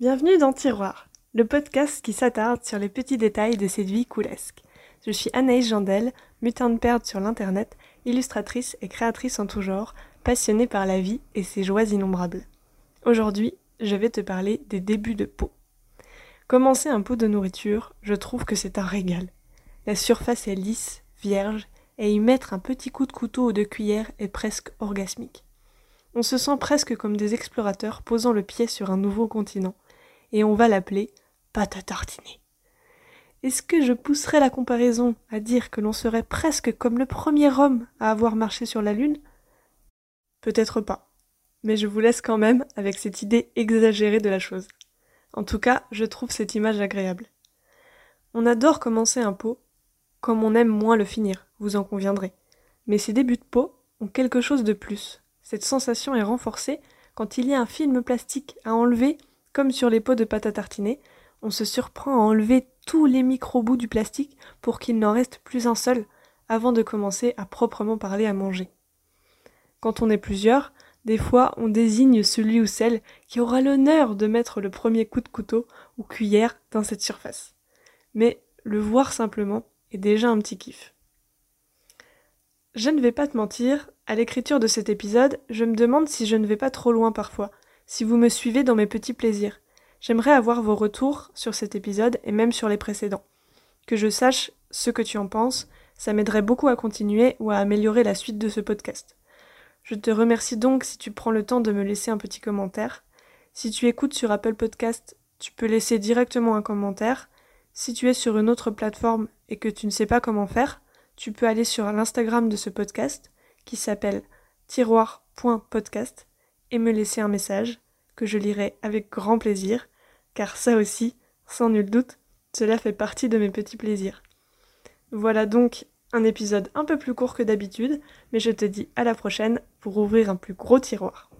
Bienvenue dans Tiroir, le podcast qui s'attarde sur les petits détails de cette vie coulesque. Je suis Anaïs Jandel, mutin de perte sur l'internet, illustratrice et créatrice en tout genre, passionnée par la vie et ses joies innombrables. Aujourd'hui, je vais te parler des débuts de pot. Commencer un pot de nourriture, je trouve que c'est un régal. La surface est lisse, vierge, et y mettre un petit coup de couteau ou de cuillère est presque orgasmique. On se sent presque comme des explorateurs posant le pied sur un nouveau continent, et on va l'appeler pâte à tartiner. Est-ce que je pousserais la comparaison à dire que l'on serait presque comme le premier homme à avoir marché sur la Lune? Peut-être pas, mais je vous laisse quand même avec cette idée exagérée de la chose. En tout cas, je trouve cette image agréable. On adore commencer un pot, comme on aime moins le finir, vous en conviendrez. Mais ces débuts de pot ont quelque chose de plus. Cette sensation est renforcée quand il y a un film plastique à enlever, comme sur les pots de pâte à tartiner. On se surprend à enlever tous les micro-bouts du plastique pour qu'il n'en reste plus un seul avant de commencer à proprement parler à manger. Quand on est plusieurs, des fois, on désigne celui ou celle qui aura l'honneur de mettre le premier coup de couteau ou cuillère dans cette surface. Mais le voir simplement est déjà un petit kiff. Je ne vais pas te mentir, à l'écriture de cet épisode, je me demande si je ne vais pas trop loin parfois, si vous me suivez dans mes petits plaisirs. J'aimerais avoir vos retours sur cet épisode et même sur les précédents. Que je sache ce que tu en penses, ça m'aiderait beaucoup à continuer ou à améliorer la suite de ce podcast. Je te remercie donc si tu prends le temps de me laisser un petit commentaire. Si tu écoutes sur Apple Podcast, tu peux laisser directement un commentaire. Si tu es sur une autre plateforme et que tu ne sais pas comment faire, tu peux aller sur l'Instagram de ce podcast qui s'appelle tiroir.podcast et me laisser un message que je lirai avec grand plaisir, car ça aussi, sans nul doute, cela fait partie de mes petits plaisirs. Voilà donc un épisode un peu plus court que d'habitude, mais je te dis à la prochaine pour ouvrir un plus gros tiroir.